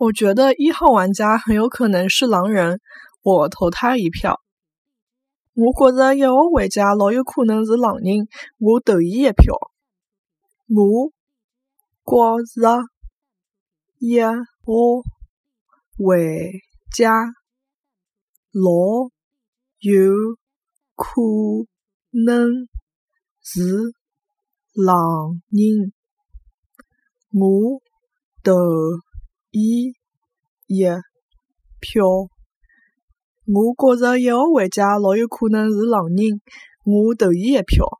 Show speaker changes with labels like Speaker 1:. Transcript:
Speaker 1: 我觉得一号玩家很有可能是狼人，我投他一票。我觉着一号玩家老有可能是狼人，我投伊一票。我觉着一号玩家老有可能是狼人，我投伊一票。我觉着一号玩家老有可能是狼人，我投伊一票。